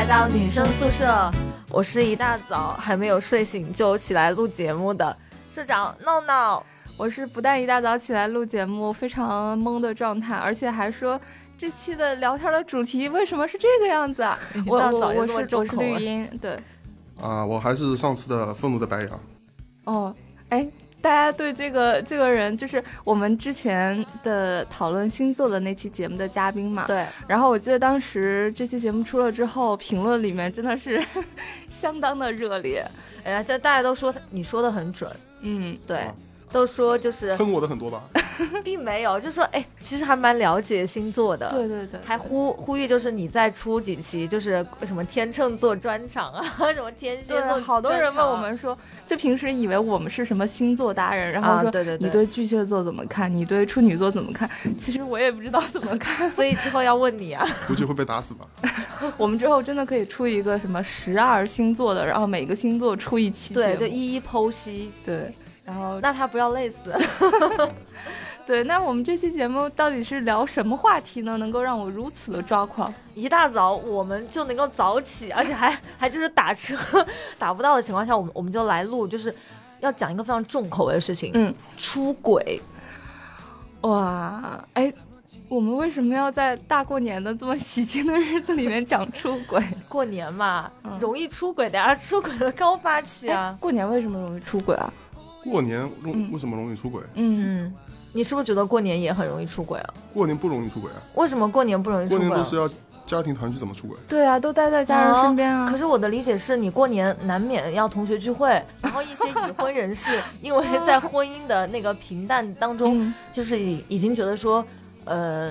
来到女生宿舍，我是一大早还没有睡醒就起来录节目的社长闹闹，我是不但一大早起来录节目，非常懵的状态，而且还说这期的聊天的主题为什么是这个样子啊？我我我是我是绿茵，对。啊，我还是上次的愤怒的白羊。哦，哎。大家对这个这个人，就是我们之前的讨论星座的那期节目的嘉宾嘛？对。然后我记得当时这期节目出了之后，评论里面真的是 相当的热烈。哎呀，这大家都说你说的很准。嗯，对。都说就是喷我的很多吧，并没有，就说哎，其实还蛮了解星座的，对对对，还呼呼吁就是你再出几期，就是什么天秤座专场啊，什么天蝎座，好多人问我们说，就平时以为我们是什么星座达人，然后说对对对，你对巨蟹座怎么看？你对处女座怎么看？其实我也不知道怎么看，所以之后要问你啊，估计会被打死吧。我们之后真的可以出一个什么十二星座的，然后每个星座出一期，对，就一一剖析，对。然后，那他不要累死。对，那我们这期节目到底是聊什么话题呢？能够让我如此的抓狂？一大早我们就能够早起，而且还还就是打车 打不到的情况下，我们我们就来录，就是要讲一个非常重口味的事情。嗯，出轨。哇，哎，我们为什么要在大过年的这么喜庆的日子里面讲出轨？过年嘛，容易出轨的呀，出轨的高发期啊。过年为什么容易出轨啊？过年容为什么容易出轨？嗯，你是不是觉得过年也很容易出轨啊？过年不容易出轨啊？为什么过年不容易出轨？过年都是要家庭团聚，怎么出轨？对啊，都待在家人身边啊。可是我的理解是你过年难免要同学聚会，然后一些已婚人士因为在婚姻的那个平淡当中，就是已已经觉得说，呃，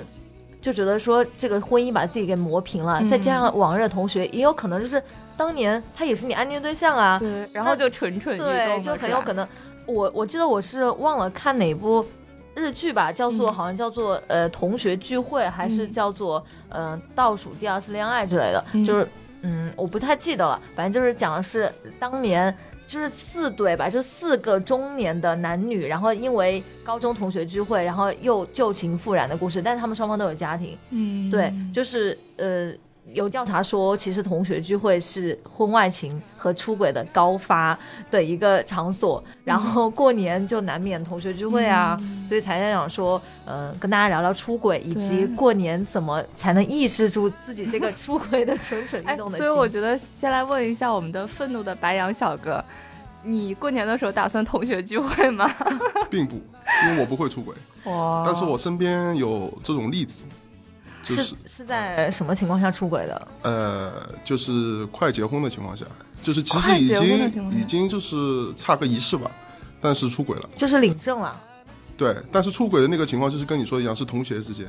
就觉得说这个婚姻把自己给磨平了，再加上往日的同学，也有可能就是当年他也是你暗恋对象啊，对，然后就蠢蠢欲动，就很有可能。我我记得我是忘了看哪部日剧吧，叫做好像叫做呃同学聚会，还是叫做嗯倒数第二次恋爱之类的，就是嗯我不太记得了，反正就是讲的是当年就是四对吧，就四个中年的男女，然后因为高中同学聚会，然后又旧情复燃的故事，但是他们双方都有家庭，嗯，对，就是呃。有调查说，其实同学聚会是婚外情和出轨的高发的一个场所，然后过年就难免同学聚会啊，所以才想说，嗯，跟大家聊聊出轨，以及过年怎么才能抑制住自己这个出轨的蠢蠢欲动的心。所以我觉得先来问一下我们的愤怒的白羊小哥，你过年的时候打算同学聚会吗？并不，因为我不会出轨，但是我身边有这种例子。是是在什么情况下出轨的？呃，就是快结婚的情况下，就是其实已经已经就是差个仪式吧，但是出轨了，就是领证了。对，但是出轨的那个情况就是跟你说一样，是同学之间，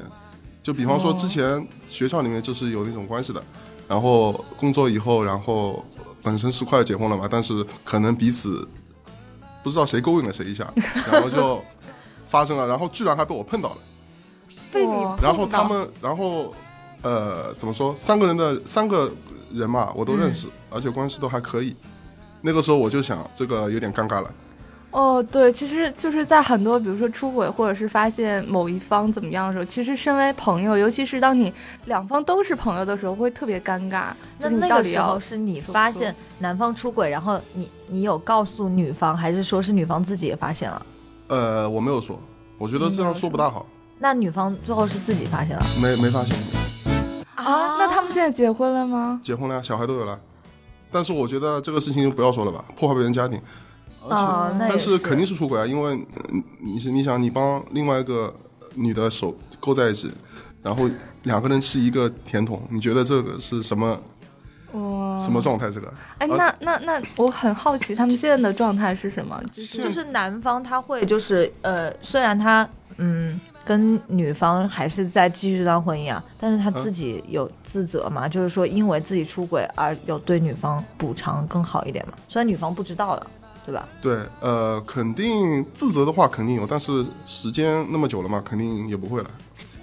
就比方说之前学校里面就是有那种关系的，然后工作以后，然后本身是快结婚了嘛，但是可能彼此不知道谁勾引了谁一下，然后就发生了，然后居然还被我碰到了。被你然后他们，然后，呃，怎么说？三个人的三个人嘛，我都认识，而且关系都还可以。那个时候我就想，这个有点尴尬了。哦，对，其实就是在很多，比如说出轨，或者是发现某一方怎么样的时候，其实身为朋友，尤其是当你两方都是朋友的时候，会特别尴尬。那那个时候是你发现男方出轨，然后你你有告诉女方，还是说是女方自己也发现了？呃，我没有说，我觉得这样说不大好。那女方最后是自己发现了？没没发现啊？那他们现在结婚了吗？结婚了，小孩都有了。但是我觉得这个事情就不要说了吧，破坏别人家庭。啊，但是肯定是出轨啊，因为你是你想你帮另外一个女的手勾在一起，然后两个人吃一个甜筒，你觉得这个是什么？哇，什么状态？这个？哎，那那那我很好奇，他们现在的状态是什么？就是就是男方他会就是呃，虽然他。嗯，跟女方还是在继续这段婚姻啊，但是他自己有自责嘛？就是说，因为自己出轨而有对女方补偿更好一点嘛？虽然女方不知道的，对吧？对，呃，肯定自责的话肯定有，但是时间那么久了嘛，肯定也不会了。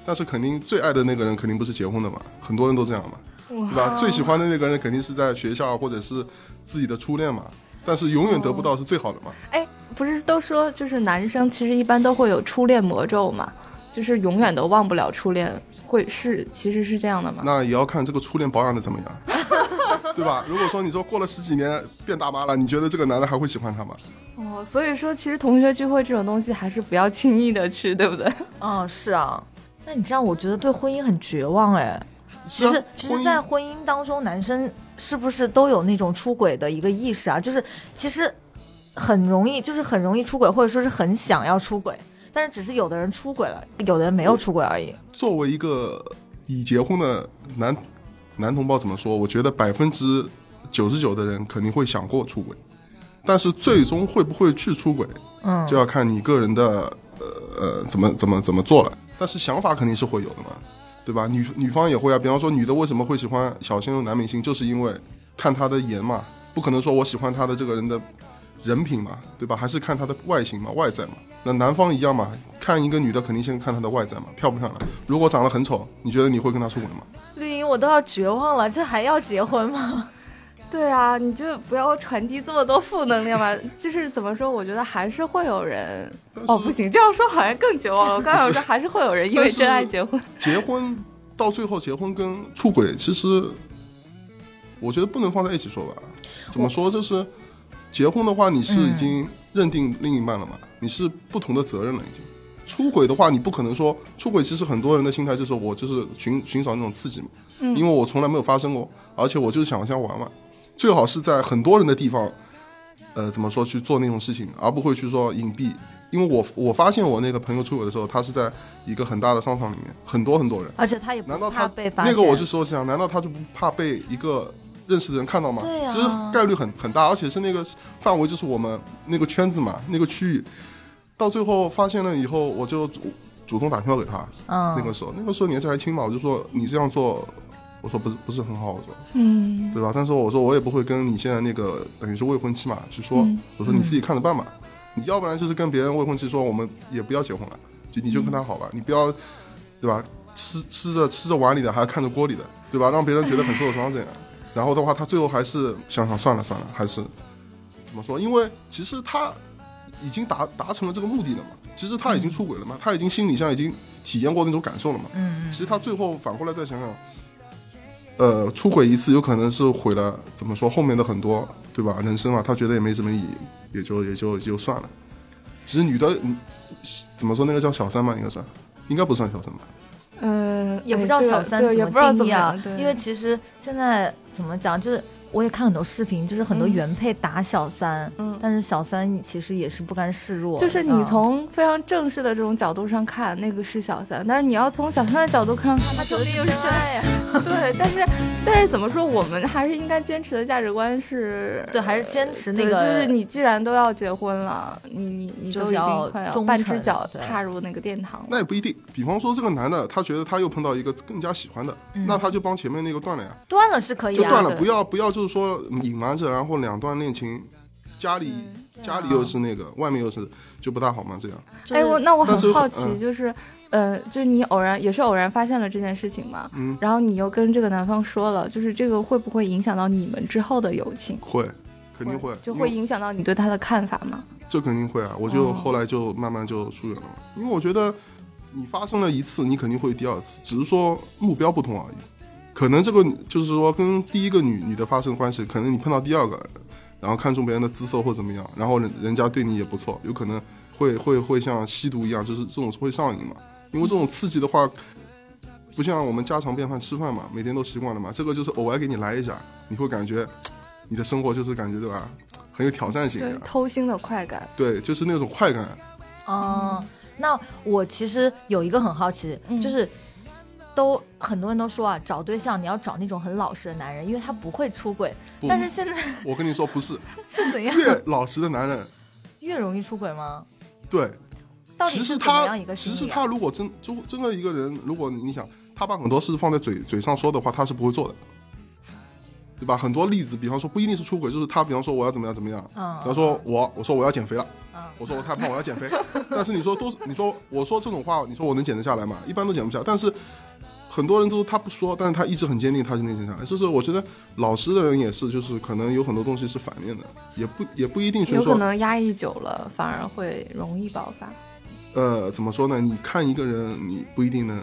但是肯定最爱的那个人肯定不是结婚的嘛，很多人都这样嘛，对吧？最喜欢的那个人肯定是在学校或者是自己的初恋嘛，但是永远得不到是最好的嘛。哎。不是都说就是男生其实一般都会有初恋魔咒嘛，就是永远都忘不了初恋，会是其实是这样的吗？那也要看这个初恋保养的怎么样。对吧？如果说你说过了十几年变大妈了，你觉得这个男的还会喜欢她吗？哦，所以说其实同学聚会这种东西还是不要轻易的去，对不对？嗯，是啊。那你这样，我觉得对婚姻很绝望哎。其实，其实，在婚姻当中，男生是不是都有那种出轨的一个意识啊？就是其实很容易，就是很容易出轨，或者说是很想要出轨，但是只是有的人出轨了，有的人没有出轨而已。作为一个已结婚的男男同胞，怎么说？我觉得百分之九十九的人肯定会想过出轨，但是最终会不会去出轨，嗯，就要看你个人的呃呃怎么怎么怎么做了。但是想法肯定是会有的嘛。对吧？女女方也会啊，比方说女的为什么会喜欢小鲜肉男明星，就是因为看他的颜嘛，不可能说我喜欢他的这个人的人品嘛，对吧？还是看他的外形嘛，外在嘛。那男方一样嘛，看一个女的肯定先看她的外在嘛，漂不漂亮？如果长得很丑，你觉得你会跟她出轨吗？绿茵，我都要绝望了，这还要结婚吗？对啊，你就不要传递这么多负能量嘛。就是怎么说，我觉得还是会有人。哦，不行，这样说好像更绝望了。我刚想说还是会有人因为真爱结婚。结婚到最后，结婚跟出轨，其实我觉得不能放在一起说吧。怎么说？就是结婚的话，你是已经认定另一半了嘛？你是不同的责任了已经。出轨的话，你不可能说出轨。其实很多人的心态就是我就是寻寻找那种刺激嘛。嗯。因为我从来没有发生过，而且我就是想先玩玩。最好是在很多人的地方，呃，怎么说去做那种事情，而不会去说隐蔽。因为我我发现我那个朋友出轨的时候，他是在一个很大的商场里面，很多很多人，而且他也难道他被那个我是说想，难道他就不怕被一个认识的人看到吗？对呀，其实概率很很大，而且是那个范围就是我们那个圈子嘛，那个区域。到最后发现了以后，我就主主动打电话给他。嗯，那个时候那个时候年纪还轻嘛，我就说你这样做。我说不是不是很好，我说，嗯，对吧？但是我说我也不会跟你现在那个等于是未婚妻嘛去说，我说你自己看着办吧。你要不然就是跟别人未婚妻说，我们也不要结婚了，就你就跟他好吧，你不要，对吧？吃吃着吃着碗里的，还要看着锅里的，对吧？让别人觉得很受伤这样。然后的话，他最后还是想想算了算了，还是怎么说？因为其实他已经达达成了这个目的了嘛。其实他已经出轨了嘛，他已经心理上已经体验过那种感受了嘛。嗯其实他最后反过来再想想。呃，出轨一次有可能是毁了，怎么说后面的很多，对吧？人生嘛，他觉得也没什么意义，也就也就就算了。其实女的，怎么说那个叫小三嘛，应该算，应该不算小三吧？嗯，也不知道小三怎么定义啊，因为其实现在怎么讲，就是。我也看很多视频，就是很多原配打小三，嗯，但是小三其实也是不甘示弱。就是你从非常正式的这种角度上看，那个是小三，但是你要从小三的角度看，他说不定又是真爱呀。对，但是但是怎么说，我们还是应该坚持的价值观是，对，还是坚持那个，就是你既然都要结婚了，你你你都已经快要半只脚踏入那个殿堂。那也不一定，比方说这个男的，他觉得他又碰到一个更加喜欢的，那他就帮前面那个断了呀。断了是可以，就断了，不要不要。就是说隐瞒着，然后两段恋情，家里家里又是那个，外面又是，就不大好吗？这样。哎，我那我很好奇，就是，呃，就是你偶然也是偶然发现了这件事情嘛，嗯，然后你又跟这个男方说了，就是这个会不会影响到你们之后的友情？会，肯定会，就会影响到你对他的看法吗？这肯定会啊，我就后来就慢慢就疏远了，因为我觉得你发生了一次，你肯定会第二次，只是说目标不同而已。可能这个就是说，跟第一个女女的发生关系，可能你碰到第二个，然后看中别人的姿色或怎么样，然后人人家对你也不错，有可能会会会像吸毒一样，就是这种会上瘾嘛。因为这种刺激的话，不像我们家常便饭吃饭嘛，每天都习惯了嘛。这个就是偶尔给你来一下，你会感觉你的生活就是感觉对吧，很有挑战性。对，偷腥的快感。对，就是那种快感。哦，那我其实有一个很好奇，就是。都很多人都说啊，找对象你要找那种很老实的男人，因为他不会出轨。但是现在我跟你说不是，是怎样？越老实的男人越容易出轨吗？对，其实他其实他如果真就真的一个人，如果你想他把很多事放在嘴嘴上说的话，他是不会做的，对吧？很多例子，比方说不一定是出轨，就是他比方说我要怎么样怎么样，比方说我我说我要减肥了，我说我太胖我要减肥，但是你说都你说我说这种话，你说我能减得下来吗？一般都减不下，但是。很多人都他不说，但是他一直很坚定，他是内心下来。就是我觉得老实的人也是，就是可能有很多东西是反面的，也不也不一定说。有可能压抑久了，反而会容易爆发。呃，怎么说呢？你看一个人，你不一定能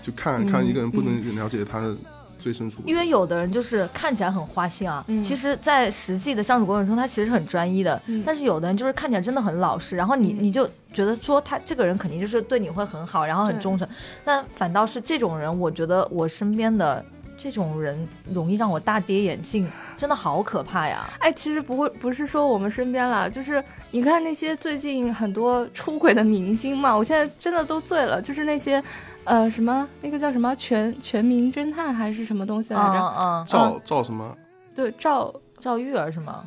就看看一个人，不能了解他的最深处。因为有的人就是看起来很花心啊，其实，在实际的相处过程中，他其实很专一的。但是有的人就是看起来真的很老实，然后你你就觉得说他这个人肯定就是对你会很好，然后很忠诚。但反倒是这种人，我觉得我身边的。这种人容易让我大跌眼镜，真的好可怕呀！哎，其实不会，不是说我们身边了，就是你看那些最近很多出轨的明星嘛，我现在真的都醉了。就是那些，呃，什么那个叫什么全全民侦探还是什么东西来着？嗯赵赵什么？对，赵赵玉儿是吗？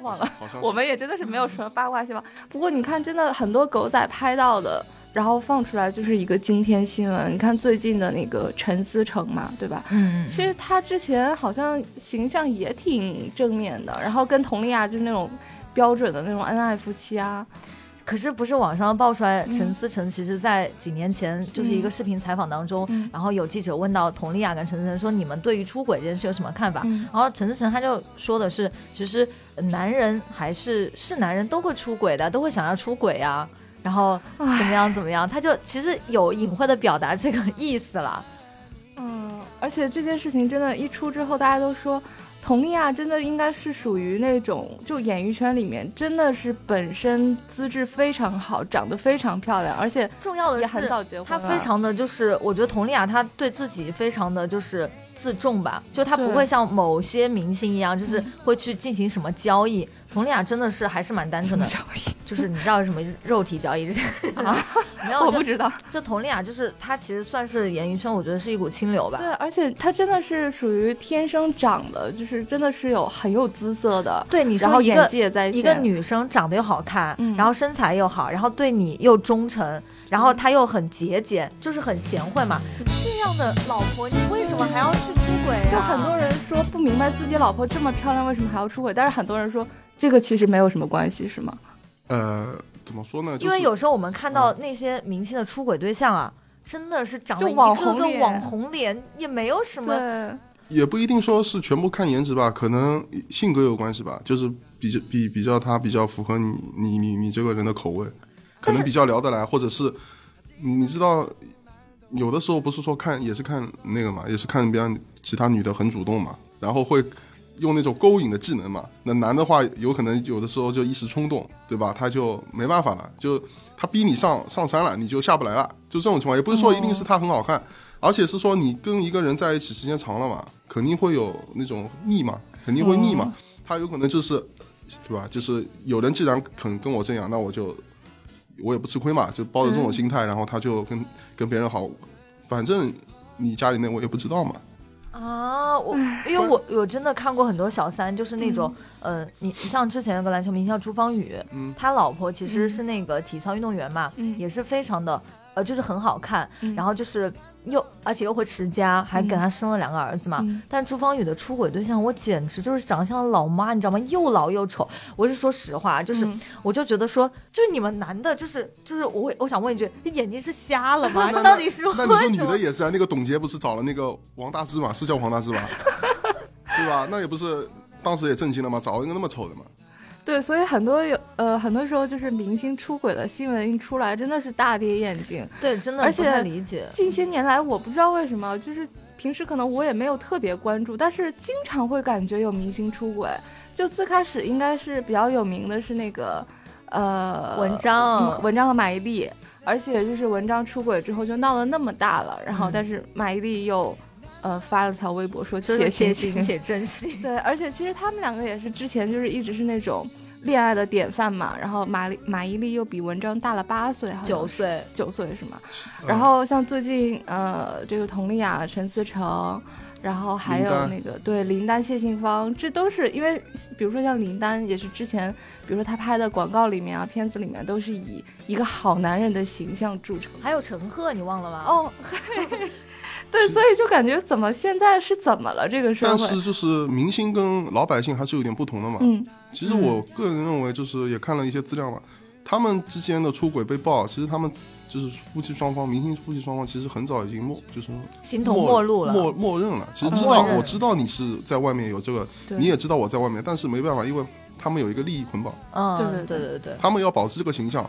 忘了，我们也真的是没有什么八卦细胞。不过你看，真的很多狗仔拍到的。然后放出来就是一个惊天新闻。你看最近的那个陈思诚嘛，对吧？嗯，其实他之前好像形象也挺正面的，然后跟佟丽娅就是那种标准的那种恩爱夫妻啊。可是不是网上爆出来，陈思诚其实在几年前就是一个视频采访当中，然后有记者问到佟丽娅跟陈思诚说：“你们对于出轨这件事有什么看法？”然后陈思诚他就说的是：“其实男人还是是男人都会出轨的，都会想要出轨啊。”然后怎么样怎么样，他就其实有隐晦的表达这个意思了。嗯，而且这件事情真的，一出之后，大家都说佟丽娅真的应该是属于那种，就演艺圈里面真的是本身资质非常好，长得非常漂亮，而且重要的也很早结婚。她非常的就是，我觉得佟丽娅她对自己非常的就是自重吧，就他不会像某些明星一样，就是会去进行什么交易。佟丽娅真的是还是蛮单纯的，就是你知道什么肉体交易 这些啊？没有，我不知道。就佟丽娅，就是她其实算是演艺圈，我觉得是一股清流吧。对，而且她真的是属于天生长的，就是真的是有很有姿色的。对，你然后演技也在一个女生长得又好看，然后身材又好，然后对你又忠诚，然后她又很节俭，就是很贤惠嘛。这样的老婆，你为什么还要去出轨？就很多人说不明白自己老婆这么漂亮，为什么还要出轨？但是很多人说。这个其实没有什么关系，是吗？呃，怎么说呢？因为有时候我们看到那些明星的出轨对象啊，真的是长得一个个网红脸，也没有什么。也不一定说是全部看颜值吧，可能性格有关系吧，就是比较比比较他比较符合你你你你这个人的口味，可能比较聊得来，或者是你你知道，有的时候不是说看也是看那个嘛，也是看别人其他女的很主动嘛，然后会。用那种勾引的技能嘛，那男的话有可能有的时候就一时冲动，对吧？他就没办法了，就他逼你上上山了，你就下不来了，就这种情况。也不是说一定是他很好看，而且是说你跟一个人在一起时间长了嘛，肯定会有那种腻嘛，肯定会腻嘛。他有可能就是，对吧？就是有人既然肯跟我这样，那我就我也不吃亏嘛，就抱着这种心态，然后他就跟跟别人好，反正你家里那我也不知道嘛。啊，我因为我我真的看过很多小三，就是那种，呃，你你像之前有个篮球明星叫朱芳雨，嗯。他老婆其实是那个体操运动员嘛，嗯。也是非常的，呃，就是很好看，然后就是。又而且又会持家，还给他生了两个儿子嘛。但是朱芳雨的出轨对象，我简直就是长得像老妈，你知道吗？又老又丑。我是说实话，就是我就觉得说，就是你们男的，就是就是我我想问一句，你眼睛是瞎了吗？到底是那你说女的也是啊？那个董洁不是找了那个王大治嘛？是叫王大治吧？对吧？那也不是当时也震惊了吗？找一个那么丑的嘛？对，所以很多有呃，很多时候就是明星出轨的新闻一出来，真的是大跌眼镜。对，真的而且理解。近些年来，我不知道为什么，就是平时可能我也没有特别关注，但是经常会感觉有明星出轨。就最开始应该是比较有名的是那个呃文章，文章和马伊琍，而且就是文章出轨之后就闹得那么大了，然后但是马伊琍又。呃，发了条微博说且且行且珍惜。对，而且其实他们两个也是之前就是一直是那种恋爱的典范嘛。然后马丽马伊琍又比文章大了八岁，九岁，九岁是吗？然后像最近呃，这个佟丽娅、陈思诚，然后还有那个对林丹、谢杏芳，这都是因为，比如说像林丹也是之前，比如说他拍的广告里面啊、片子里面都是以一个好男人的形象著称。还有陈赫，你忘了吗？哦。对，所以就感觉怎么现在是怎么了这个社会？但是就是明星跟老百姓还是有点不同的嘛。嗯，其实我个人认为，就是也看了一些资料嘛，他们之间的出轨被爆，其实他们就是夫妻双方，明星夫妻双方其实很早已经默就是形同陌路了，默默认了。其实知道我知道你是在外面有这个，你也知道我在外面，但是没办法，因为他们有一个利益捆绑。嗯，对对对对对，他们要保持这个形象。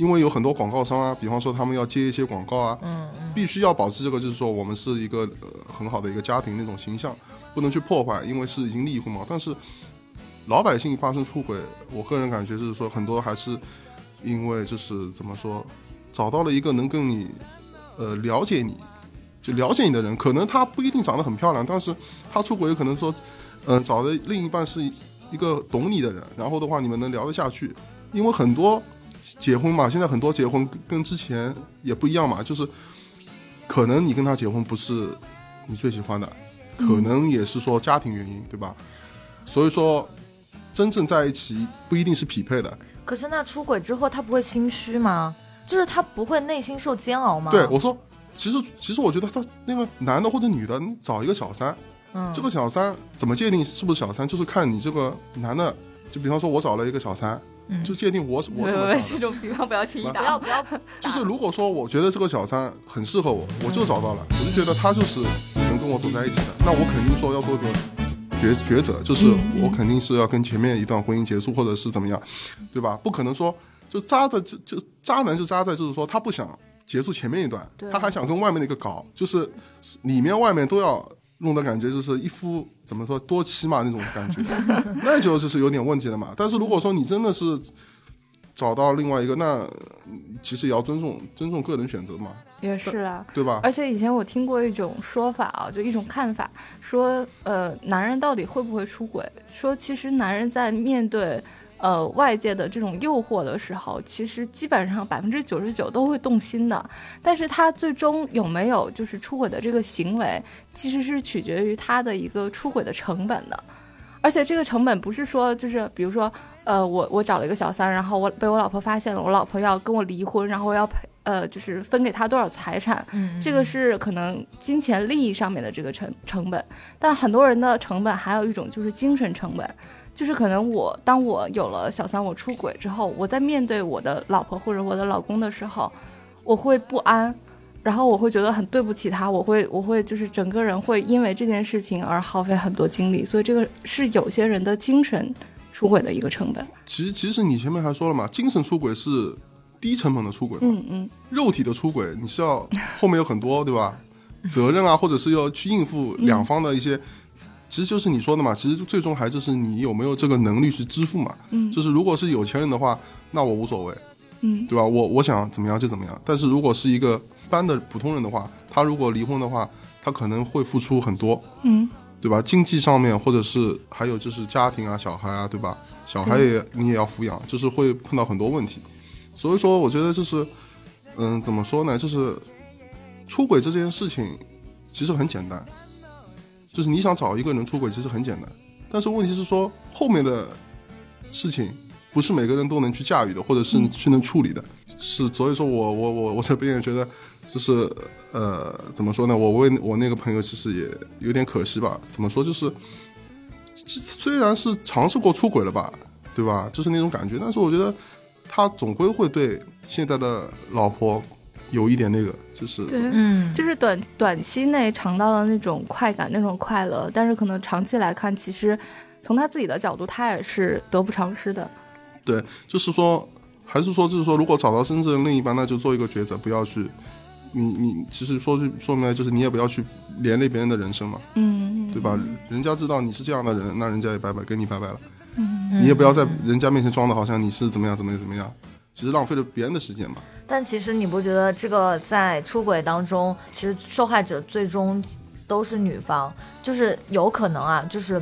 因为有很多广告商啊，比方说他们要接一些广告啊，必须要保持这个，就是说我们是一个呃很好的一个家庭那种形象，不能去破坏，因为是已经立婚嘛。但是老百姓发生出轨，我个人感觉就是说很多还是因为就是怎么说，找到了一个能跟你呃了解你，就了解你的人，可能他不一定长得很漂亮，但是他出轨有可能说，嗯、找的另一半是一个懂你的人，然后的话你们能聊得下去，因为很多结婚嘛，现在很多结婚跟跟之前也不一样嘛，就是可能你跟他结婚不是你最喜欢的，可能也是说家庭原因，对吧？所以说真正在一起不一定是匹配的。可是那出轨之后，他不会心虚吗？就是他不会内心受煎熬吗？对，我说，其实其实我觉得他那个男的或者女的，你找一个小三，嗯，这个小三怎么界定是不是小三，就是看你这个男的，就比方说我找了一个小三，嗯就界定我我怎么喂想的。这种比方不要轻易打不打。要不要，就是如果说我觉得这个小三很适合我，我就找到了，我就觉得他就是能跟我走在一起的，那我肯定说要做个抉抉择，就是我肯定是要跟前面一段婚姻结束，或者是怎么样，对吧？不可能说就渣的就就渣男就渣在就是说他不想结束前面一段，他还想跟外面那个搞，就是里面外面都要。弄的感觉就是一夫怎么说多妻嘛那种感觉，那就就是有点问题了嘛。但是如果说你真的是找到另外一个，那其实也要尊重尊重个人选择嘛，也是啊，对吧？而且以前我听过一种说法啊，就一种看法，说呃，男人到底会不会出轨？说其实男人在面对呃外界的这种诱惑的时候，其实基本上百分之九十九都会动心的，但是他最终有没有就是出轨的这个行为，其实是取决于他的一个出轨的成本的。而且这个成本不是说就是比如说，呃，我我找了一个小三，然后我被我老婆发现了，我老婆要跟我离婚，然后我要赔呃就是分给他多少财产，嗯，这个是可能金钱利益上面的这个成成本，但很多人的成本还有一种就是精神成本，就是可能我当我有了小三，我出轨之后，我在面对我的老婆或者我的老公的时候，我会不安，然后我会觉得很对不起他，我会我会就是整个人会因为这件事情而耗费很多精力，所以这个是有些人的精神出轨的一个成本。其实其实你前面还说了嘛，精神出轨是低成本的出轨嘛，嗯嗯，肉体的出轨你是要后面有很多对吧？责任啊，或者是要去应付两方的一些，其实就是你说的嘛。其实最终还就是你有没有这个能力去支付嘛。嗯就是如果是有钱人的话，那我无所谓，嗯对吧？我我想怎么样就怎么样。但是如果是一个一般的普通人的话，他如果离婚的话，他可能会付出很多，嗯对吧？经济上面，或者是还有就是家庭啊、小孩啊，对吧？小孩也你也要抚养，就是会碰到很多问题。所以说，我觉得就是，嗯，怎么说呢？就是出轨这件事情其实很简单，就是你想找一个人出轨，其实很简单。但是问题是说后面的事情不是每个人都能去驾驭的，或者是去能处理的。是，所以说我我我我这边也觉得，就是呃，怎么说呢？我为我那个朋友其实也有点可惜吧。怎么说？就是这虽然是尝试过出轨了吧，对吧？就是那种感觉，但是我觉得他总归会对现在的老婆有一点那个，就是对。嗯，就是短短期内尝到了那种快感、那种快乐，但是可能长期来看，其实从他自己的角度，他也是得不偿失的。对，就是说，还是说，就是说，如果找到真正的另一半，那就做一个抉择，不要去，你你其实说句说明来，就是你也不要去连累别人的人生嘛，嗯，对吧？人家知道你是这样的人，那人家也拜拜，跟你拜拜了。嗯你也不要在人家面前装的好像你是怎么样怎么样怎么样，其实浪费了别人的时间嘛。但其实你不觉得这个在出轨当中，其实受害者最终都是女方，就是有可能啊，就是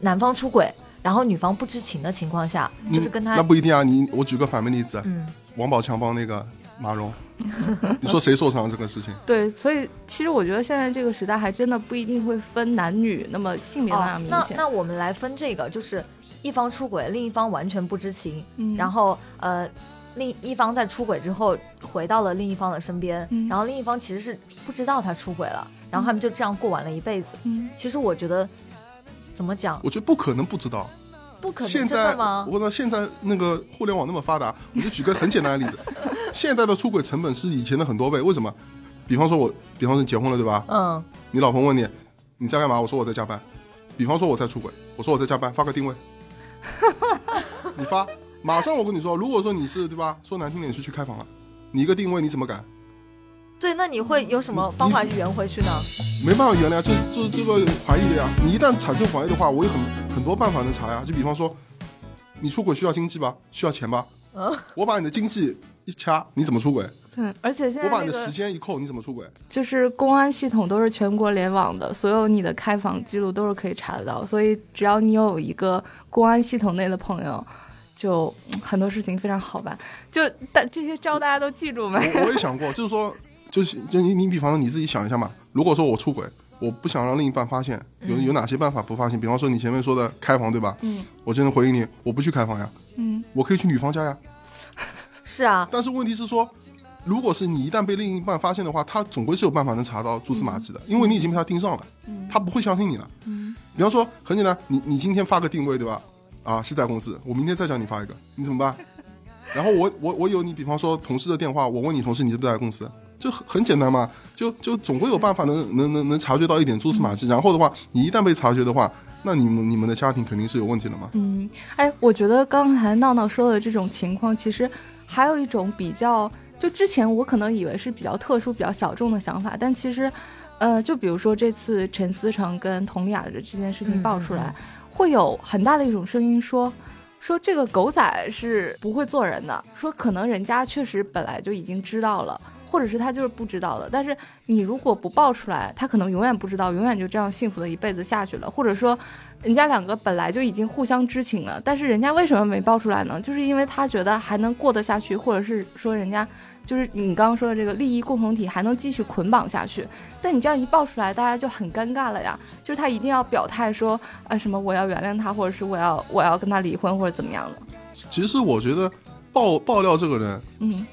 男方出轨，然后女方不知情的情况下，就是跟他那不一定啊。你我举个反面例子，嗯王宝强帮那个马蓉，你说谁受伤这个事情？对，所以其实我觉得现在这个时代还真的不一定会分男女那么性别那哦样，明显。那那我们来分这个，就是一方出轨，另一方完全不知情，嗯然后呃。另一方在出轨之后回到了另一方的身边，嗯然后另一方其实是不知道他出轨了，然后他们就这样过完了一辈子。嗯其实我觉得怎么讲，我觉得不可能不知道。不可能现在吗我？说现在那个互联网那么发达，我就举个很简单的例子，现在的出轨成本是以前的很多倍。为什么？比方说我，比方说你结婚了对吧？嗯，你老婆问你你在干嘛？我说我在加班。比方说我在出轨，我说我在加班，发个定位。你发，马上我跟你说，如果说你是对吧，说难听点是去开房了，你一个定位你怎么改？对，那你会有什么方法去圆回去呢？没办法圆了呀，这这这个怀疑的呀。你一旦产生怀疑的话，我有很很多办法能查呀。就比方说，你出轨需要经济吧，需要钱吧？嗯，我把你的经济一掐，你怎么出轨？对，而且现在我把你的时间一扣，你怎么出轨？就是公安系统都是全国联网的，所有你的开房记录都是可以查得到，所以只要你有一个公安系统内的朋友。就很多事情非常好办，就但这些招大家都记住没？我我也想过，就是说，就是就你你比方说你自己想一下嘛，如果说我出轨，我不想让另一半发现，有有哪些办法不发现？比方说你前面说的开房对吧？嗯，我真的回应你，我不去开房呀，嗯，我可以去女方家呀。是啊，但是问题是说，如果是你一旦被另一半发现的话，他总归是有办法能查到蛛丝马迹的，因为你已经被他盯上了，他不会相信你了。嗯，比方说很简单，你你今天发个定位对吧？啊，是在公司。我明天再叫你发一个，你怎么办？然后我我我有你，比方说同事的电话，我问你同事你是不是在公司，就很很简单嘛，就就总会有办法能能能能察觉到一点蛛丝马迹。然后的话，你一旦被察觉的话，那你们你们的家庭肯定是有问题的嘛。嗯，哎，我觉得刚才闹闹说的这种情况，其实还有一种比较，就之前我可能以为是比较特殊、比较小众的想法，但其实，呃，就比如说这次陈思诚跟佟丽娅的这件事情爆出来。会有很大的一种声音说，说这个狗仔是不会做人的，说可能人家确实本来就已经知道了，或者是他就是不知道的。但是你如果不爆出来，他可能永远不知道，永远就这样幸福的一辈子下去了。或者说，人家两个本来就已经互相知情了，但是人家为什么没爆出来呢？就是因为他觉得还能过得下去，或者是说人家。就是你刚刚说的这个利益共同体还能继续捆绑下去，但你这样一爆出来，大家就很尴尬了呀。就是他一定要表态说，啊什么我要原谅他，或者是我要我要跟他离婚，或者怎么样的。其实我觉得爆爆料这个人，嗯，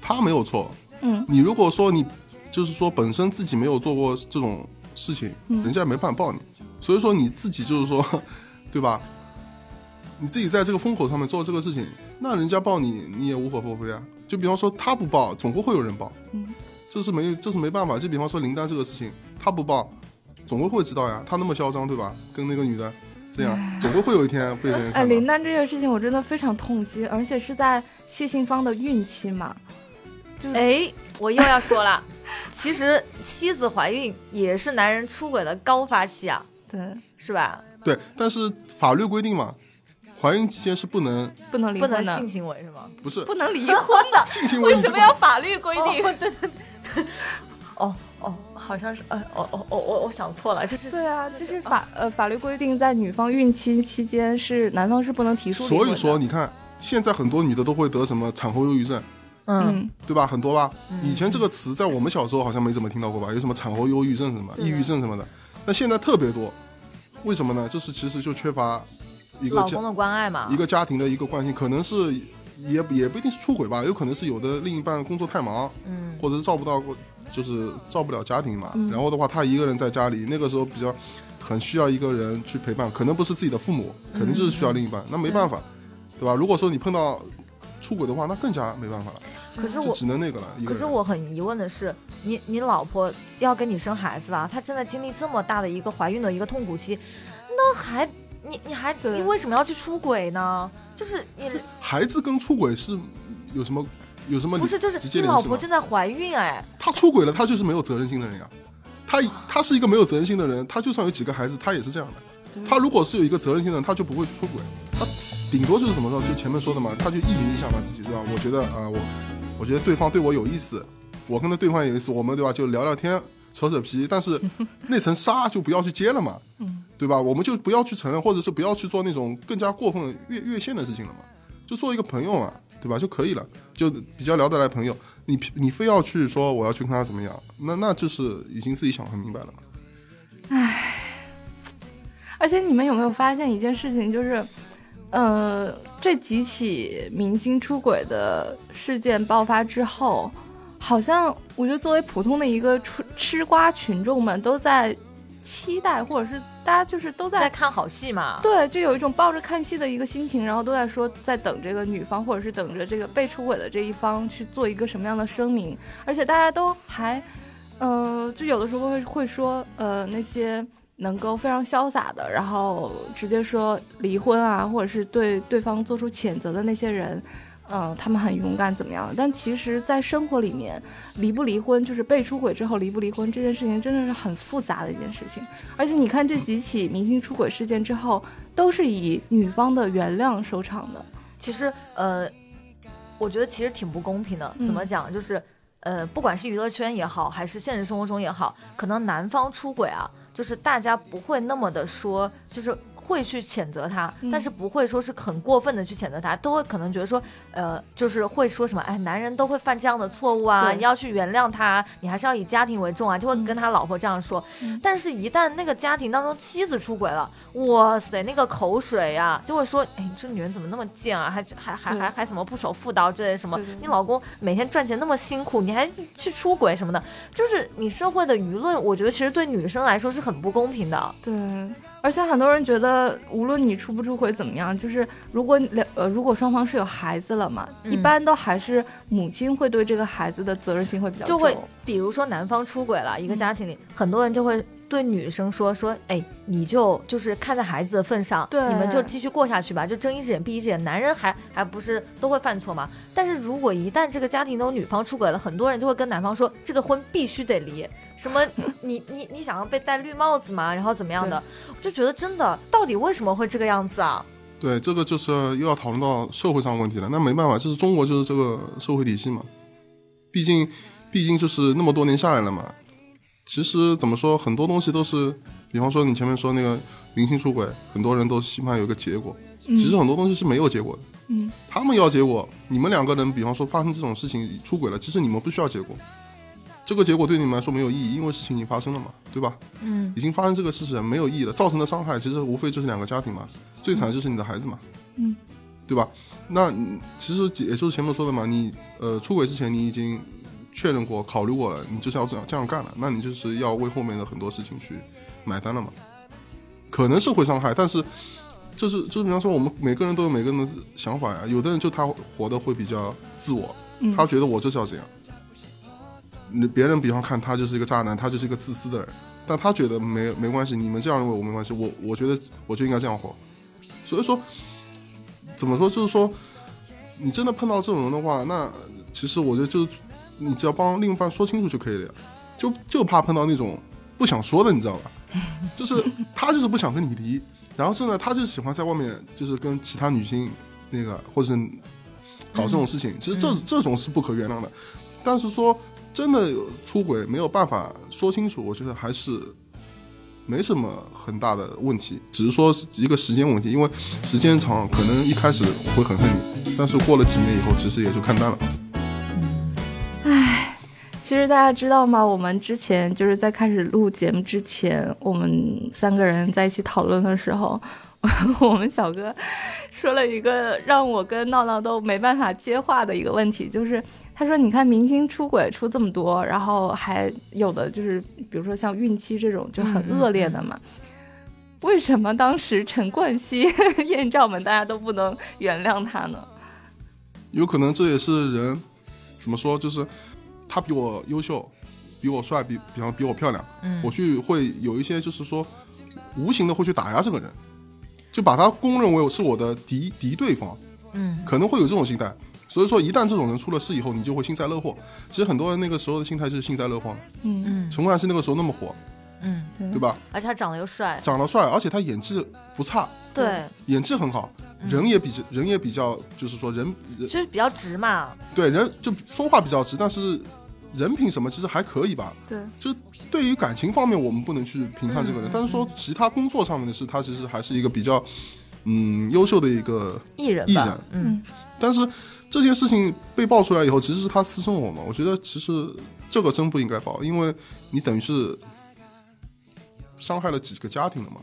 他没有错，嗯，你如果说你就是说本身自己没有做过这种事情，人家没办法爆你，所以说你自己就是说，对吧？你自己在这个风口上面做这个事情，那人家爆你，你也无可厚非啊。就比方说他不报，总归会有人报，嗯，这是没这是没办法。就比方说林丹这个事情，他不报，总归会知道呀。他那么嚣张，对吧？跟那个女的这样，总归会有一天被人。哎，林丹这件事情我真的非常痛心，而且是在谢杏芳的孕期嘛。就哎，我又要说了，其实妻子怀孕也是男人出轨的高发期啊，对，是吧？对，但是法律规定嘛。怀孕期间是不能不能离婚的性行为是吗？不是不能离婚的 性行为，为什么要法律规定？对对对，哦哦，好像是呃哦哦哦我我想错了，这是对啊，这是法呃法律规定，在女方孕期期间是男方是不能提出。所以说你看，现在很多女的都会得什么产后忧郁症，嗯，对吧？很多吧？以前这个词在我们小时候好像没怎么听到过吧？有什么产后忧郁症什么、抑郁症什么的，那现在特别多，为什么呢？就是其实就缺乏。一个老公的关爱嘛，一个家庭的一个关心，可能是也也不一定是出轨吧，有可能是有的另一半工作太忙，嗯，或者是照不到过，就是照不了家庭嘛。然后的话，他一个人在家里，那个时候比较很需要一个人去陪伴，可能不是自己的父母，肯定就是需要另一半。那没办法，对吧？如果说你碰到出轨的话，那更加没办法了。可是我只能那个了。可是我很疑问的是，你你老婆要跟你生孩子啊，她正在经历这么大的一个怀孕的一个痛苦期，那还。你你还你为什么要去出轨呢？就是你孩子跟出轨是有什么有什么不是就是你老婆正在怀孕哎，他出轨了，他就是没有责任心的人呀。他他是一个没有责任心的人，他就算有几个孩子，他也是这样的。他如果是有一个责任心的人，他就不会去出轨。他顶多就是什么时候就前面说的嘛，他就一鸣一下嘛自己对吧？我觉得啊我我觉得对方对我有意思，我跟他对方有意思，我们对吧就聊聊天扯扯皮，但是 那层纱就不要去揭了嘛。嗯。对吧？我们就不要去承认，或者是不要去做那种更加过分越越线的事情了嘛，就做一个朋友嘛，对吧？就可以了，就比较聊得来朋友。你你非要去说我要去跟他怎么样，那那就是已经自己想很明白了嘛。唉，而且你们有没有发现一件事情，就是，呃，这几起明星出轨的事件爆发之后，好像我觉得作为普通的一个吃吃瓜群众们都在。期待，或者是大家就是都在看好戏嘛？对，就有一种抱着看戏的一个心情，然后都在说在等这个女方，或者是等着这个被出轨的这一方去做一个什么样的声明。而且大家都还，呃，就有的时候会会说，呃，那些能够非常潇洒的，然后直接说离婚啊，或者是对对方做出谴责的那些人，嗯，他们很勇敢怎么样？但其实，在生活里面，离不离婚，就是被出轨之后离不离婚这件事情，真的是很复杂的一件事情。而且你看这几起明星出轨事件之后，都是以女方的原谅收场的。其实，呃，我觉得其实挺不公平的。怎么讲？就是，呃，不管是娱乐圈也好，还是现实生活中也好，可能男方出轨啊。就是大家不会那么的说，就是会去谴责他，但是不会说是很过分的去谴责他，都会可能觉得说，呃，就是会说什么，哎，男人都会犯这样的错误啊，你要去原谅他，你还是要以家庭为重啊，就会跟他老婆这样说。但是，一旦那个家庭当中妻子出轨了，哇塞，那个口水呀，就会说，哎，这女人怎么那么贱啊，还还还还还什么不守妇道之类什么？你老公每天赚钱那么辛苦，你还去出轨什么的？就是你社会的舆论，我觉得其实对女生来说是很不公平的。对，而且很多人觉得，无论你出不出轨怎么样，就是如果两呃，如果双方是有孩子了嘛，一般都还是母亲会对这个孩子的责任心会比较重。就会比如说男方出轨了，一个家庭里很多人就会。对女生说说，哎，你就就是看在孩子的份上，对，你们就继续过下去吧，就睁一只眼闭一只眼。男人还还不是都会犯错吗？但是如果一旦这个家庭中女方出轨了，很多人就会跟男方说，这个婚必须得离。什么？你你你想要被戴绿帽子吗？然后怎么样的？我就觉得真的，到底为什么会这个样子啊？对，这个就是又要讨论到社会上问题了。那没办法，就是中国就是这个社会体系嘛，毕竟毕竟就是那么多年下来了嘛。其实怎么说，很多东西都是，比方说你前面说那个明星出轨，很多人都希望有一个结果。其实很多东西是没有结果的。嗯，他们要结果，你们两个人，比方说发生这种事情出轨了，其实你们不需要结果，这个结果对你们来说没有意义，因为事情已经发生了嘛，对吧？嗯，已经发生这个事实没有意义了，造成的伤害其实无非就是两个家庭嘛，最惨就是你的孩子嘛，嗯，对吧？那其实也就是前面说的嘛，你呃出轨之前你已经。确认过、考虑过了，你就是要这样这样干了，那你就是要为后面的很多事情去买单了嘛？可能是会伤害，但是就是就是比方说，我们每个人都有每个人的想法呀。有的人就他活得会比较自我，他觉得我就是要这样。你别人比方看他就是一个渣男，他就是一个自私的人，但他觉得没没关系，你们这样认为我没关系，我我觉得我就应该这样活。所以说，怎么说就是说，你真的碰到这种人的话，那其实我觉得就。你只要帮另一半说清楚就可以了呀，就就怕碰到那种不想说的，你知道吧？就是他就是不想跟你离，然后是呢，他就喜欢在外面就是跟其他女性那个或者搞这种事情，其实这这种是不可原谅的。但是说真的出轨没有办法说清楚，我觉得还是没什么很大的问题，只是说一个时间问题，因为时间长，可能一开始会很恨你，但是过了几年以后，其实也就看淡了。其实大家知道吗？我们之前就是在开始录节目之前，我们三个人在一起讨论的时候，我们小哥说了一个让我跟闹闹都没办法接话的一个问题，就是他说：“你看明星出轨出这么多，然后还有的就是，比如说像孕期这种就很恶劣的嘛，为什么当时陈冠希、艳照们大家都不能原谅他呢？”有可能这也是人怎么说，就是。他比我优秀，比我帅，比比方比我漂亮，我去会有一些就是说，无形的会去打压这个人，就把他公认为是我的敌敌对方，嗯，可能会有这种心态。所以说，一旦这种人出了事以后，你就会幸灾乐祸。其实很多人那个时候的心态就是幸灾乐祸。嗯嗯。陈冠希那个时候那么火，嗯，对吧？而且他长得又帅，长得帅，而且他演技不差，对，演技很好，人也比人也比较，就是说人其实比较直嘛。对，人就说话比较直，但是。人品什么其实还可以吧，对，就对于感情方面我们不能去评判这个人，但是说其他工作上面的事，他其实还是一个比较，嗯，优秀的一个艺人，艺人，嗯，但是这件事情被爆出来以后，其实是他私生活嘛，我觉得其实这个真不应该爆，因为你等于是伤害了几个家庭了嘛，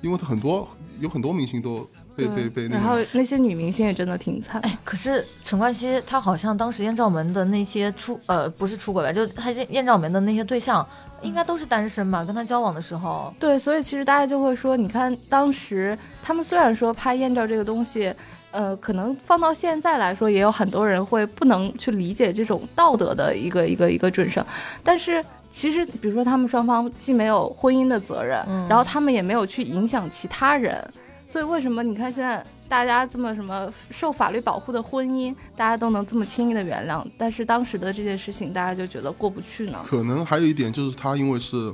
因为他很多有很多明星都。被被被那个，然后那些女明星也真的挺惨。哎，可是陈冠希他好像当时艳照门的那些出呃不是出轨吧，就他艳照门的那些对象应该都是单身吧，跟他交往的时候。对，所以其实大家就会说，你看当时他们虽然说拍艳照这个东西，呃，可能放到现在来说，也有很多人会不能去理解这种道德的一个一个一个准绳，但是。其实，比如说他们双方既没有婚姻的责任，然后他们也没有去影响其他人，所以为什么你看现在大家这么什么受法律保护的婚姻，大家都能这么轻易的原谅，但是当时的这件事情大家就觉得过不去呢？可能还有一点就是他因为是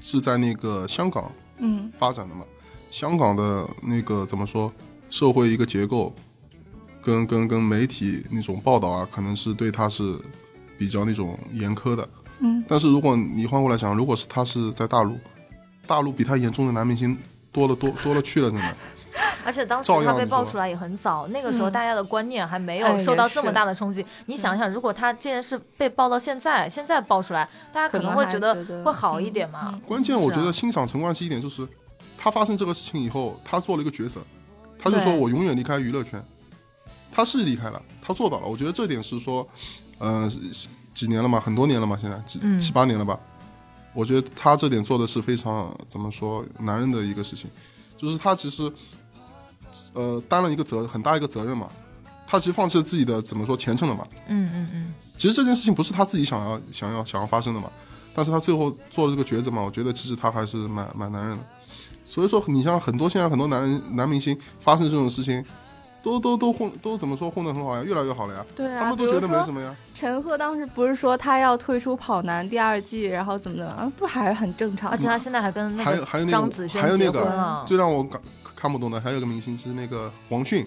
是在那个香港嗯发展的嘛，香港的那个怎么说社会一个结构，跟跟跟媒体那种报道啊，可能是对他是比较那种严苛的。嗯，但是如果你换过来想，如果是他是在大陆，大陆比他严重的男明星多了多多了去了，真的。而且当时他被爆出来也很早，那个时候大家的观念还没有受到这么大的冲击。你想想，如果他这件事被爆到现在，现在爆出来，大家可能会觉得会好一点嘛？关键我觉得欣赏陈冠希一点就是，他发生这个事情以后，他做了一个抉择，他就说我永远离开娱乐圈，他是离开了，他做到了。我觉得这点是说，嗯。几年了嘛，很多年了嘛，现在几七八年了吧？我觉得他这点做的是非常怎么说男人的一个事情，就是他其实呃担了一个责很大一个责任嘛，他其实放弃了自己的怎么说前程了嘛。嗯嗯嗯。其实这件事情不是他自己想要想要想要发生的嘛，但是他最后做了这个抉择嘛，我觉得其实他还是蛮蛮男人的。所以说，你像很多现在很多男人男明星发生这种事情。都都都混都怎么说混得很好呀，越来越好了呀。对啊，他们都觉得没什么呀。陈赫当时不是说他要退出《跑男》第二季，然后怎么怎么，啊不还是很正常？而且他现在还跟还有还有那张子萱结婚了。最让我感看不懂的还有个明星是那个王迅，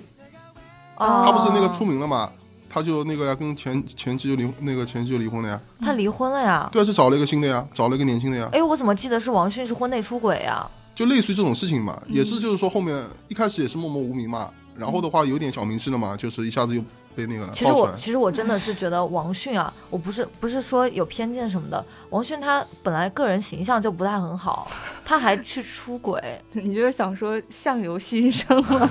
哦，他不是那个出名了嘛？他就那个呀，跟前前妻就离那个前妻就离婚了呀。他离婚了呀？对啊，是找了一个新的呀，找了一个年轻的呀。哎，我怎么记得是王迅是婚内出轨呀？就类似于这种事情嘛，也是就是说后面一开始也是默默无名嘛。然后的话有点小名气了嘛，就是一下子又被那个了。其实我其实我真的是觉得王迅啊，我不是不是说有偏见什么的，王迅他本来个人形象就不太很好，他还去出轨，你就是想说相由心生了？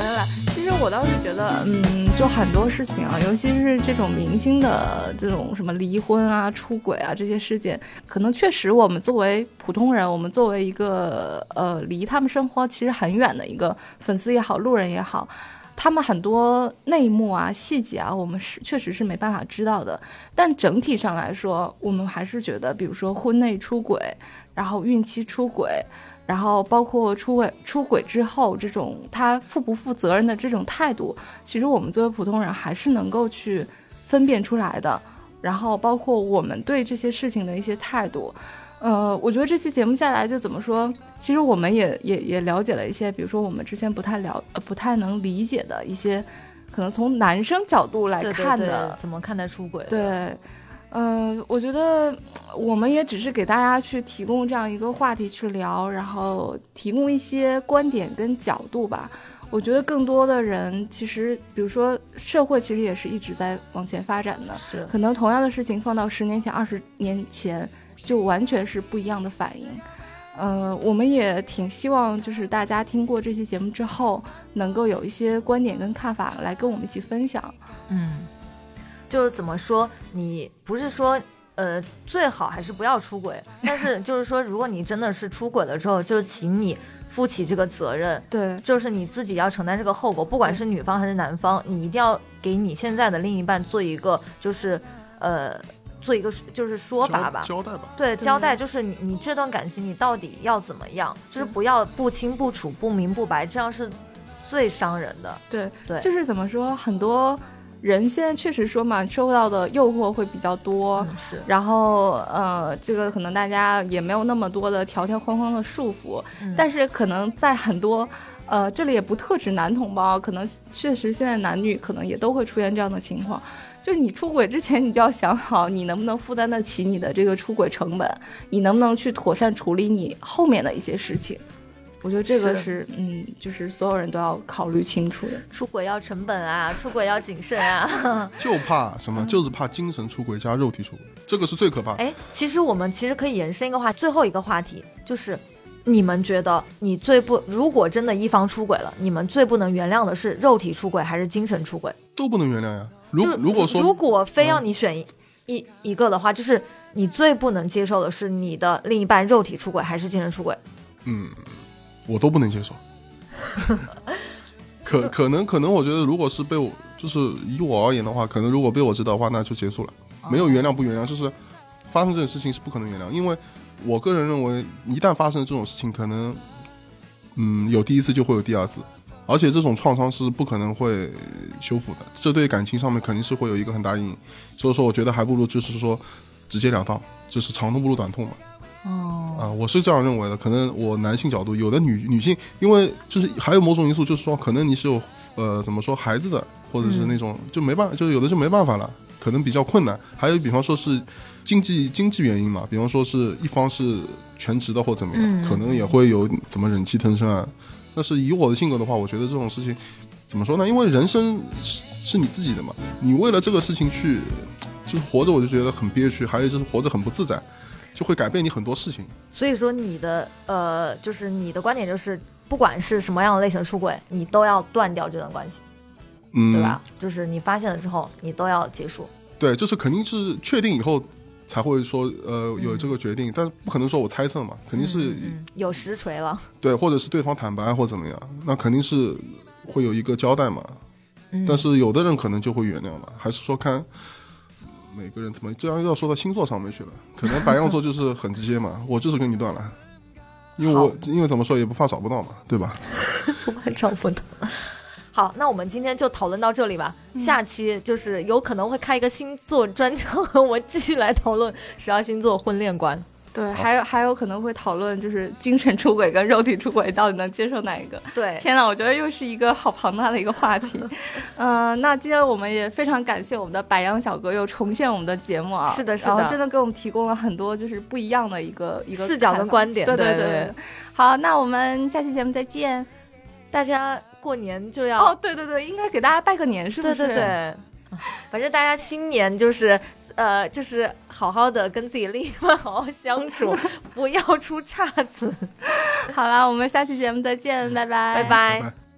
没有啦，其实我倒是觉得，嗯，就很多事情啊，尤其是这种明星的这种什么离婚啊、出轨啊这些事件，可能确实我们作为普通人，我们作为一个呃离他们生活其实很远的一个粉丝也好、路人也好，他们很多内幕啊、细节啊，我们是确实是没办法知道的。但整体上来说，我们还是觉得，比如说婚内出轨，然后孕期出轨。然后包括出轨出轨之后这种他负不负责任的这种态度，其实我们作为普通人还是能够去分辨出来的。然后包括我们对这些事情的一些态度，呃，我觉得这期节目下来就怎么说，其实我们也也也了解了一些，比如说我们之前不太了呃不太能理解的一些，可能从男生角度来看的，怎么看待出轨？对。嗯，我觉得我们也只是给大家去提供这样一个话题去聊，然后提供一些观点跟角度吧。我觉得更多的人其实，比如说社会其实也是一直在往前发展的，是可能同样的事情放到十年前、二十年前，就完全是不一样的反应。嗯，我们也挺希望就是大家听过这期节目之后，能够有一些观点跟看法来跟我们一起分享。嗯。就是怎么说，你不是说，呃，最好还是不要出轨，但是就是说，如果你真的是出轨了之后，就请你负起这个责任，对，就是你自己要承担这个后果，不管是女方还是男方，你一定要给你现在的另一半做一个，就是，呃，做一个就是说法吧，交代吧，对，交代就是你你这段感情你到底要怎么样，就是不要不清不楚、不明不白，这样是最伤人的，对对，就是怎么说很多。人现在确实说嘛，受到的诱惑会比较多，是。然后呃，这个可能大家也没有那么多的条条框框的束缚，但是可能在很多，呃，这里也不特指男同胞，可能确实现在男女可能也都会出现这样的情况，就是你出轨之前，你就要想好你能不能负担得起你的这个出轨成本，你能不能去妥善处理你后面的一些事情。我觉得这个是，嗯，就是所有人都要考虑清楚的。出轨要成本啊，出轨要谨慎啊。就怕什么？就是怕精神出轨加肉体出轨，这个是最可怕的。哎，其实我们其实可以延伸一个话，最后一个话题就是，你们觉得你最不，如果真的一方出轨了，你们最不能原谅的是肉体出轨还是精神出轨？都不能原谅呀。如如果说如果非要你选一一个的话，就是你最不能接受的是你的另一半肉体出轨还是精神出轨？嗯。我都不能接受，可可能可能，我觉得如果是被我，就是以我而言的话，可能如果被我知道的话，那就结束了，没有原谅不原谅，就是发生这种事情是不可能原谅，因为我个人认为，一旦发生这种事情，可能，嗯，有第一次就会有第二次，而且这种创伤是不可能会修复的，这对感情上面肯定是会有一个很大阴影。所以说，我觉得还不如就是说，直截了当，就是长痛不如短痛嘛。哦，啊，我是这样认为的。可能我男性角度，有的女女性，因为就是还有某种因素，就是说，可能你是有呃怎么说孩子的，或者是那种就没办法，就有的就没办法了，可能比较困难。还有比方说是经济经济原因嘛，比方说是一方是全职的或怎么样，可能也会有怎么忍气吞声啊。但是以我的性格的话，我觉得这种事情怎么说呢？因为人生是是你自己的嘛，你为了这个事情去就是活着，我就觉得很憋屈，还有就是活着很不自在。就会改变你很多事情，所以说你的呃，就是你的观点就是，不管是什么样的类型出轨，你都要断掉这段关系，嗯，对吧？就是你发现了之后，你都要结束。对，就是肯定是确定以后才会说呃有这个决定，但不可能说我猜测嘛，肯定是有实锤了。对，或者是对方坦白或怎么样，那肯定是会有一个交代嘛。但是有的人可能就会原谅了，还是说看。每个人怎么这样要说到星座上面去了？可能白羊座就是很直接嘛，我就是跟你断了，因为我因为怎么说也不怕找不到嘛，对吧？不怕找不到。好，那我们今天就讨论到这里吧。下期就是有可能会开一个星座专场，我继续来讨论十二星座婚恋观。对，还有还有可能会讨论，就是精神出轨跟肉体出轨到底能接受哪一个？对，天哪，我觉得又是一个好庞大的一个话题。嗯，那今天我们也非常感谢我们的白羊小哥又重现我们的节目啊，是的，是的，真的给我们提供了很多就是不一样的一个一个视角跟观点。对对对，好，那我们下期节目再见。大家过年就要哦，对对对，应该给大家拜个年，是不是？对对对，反正大家新年就是。呃，就是好好的跟自己另一半好好相处，不要出岔子。好了，我们下期节目再见，拜拜，拜拜。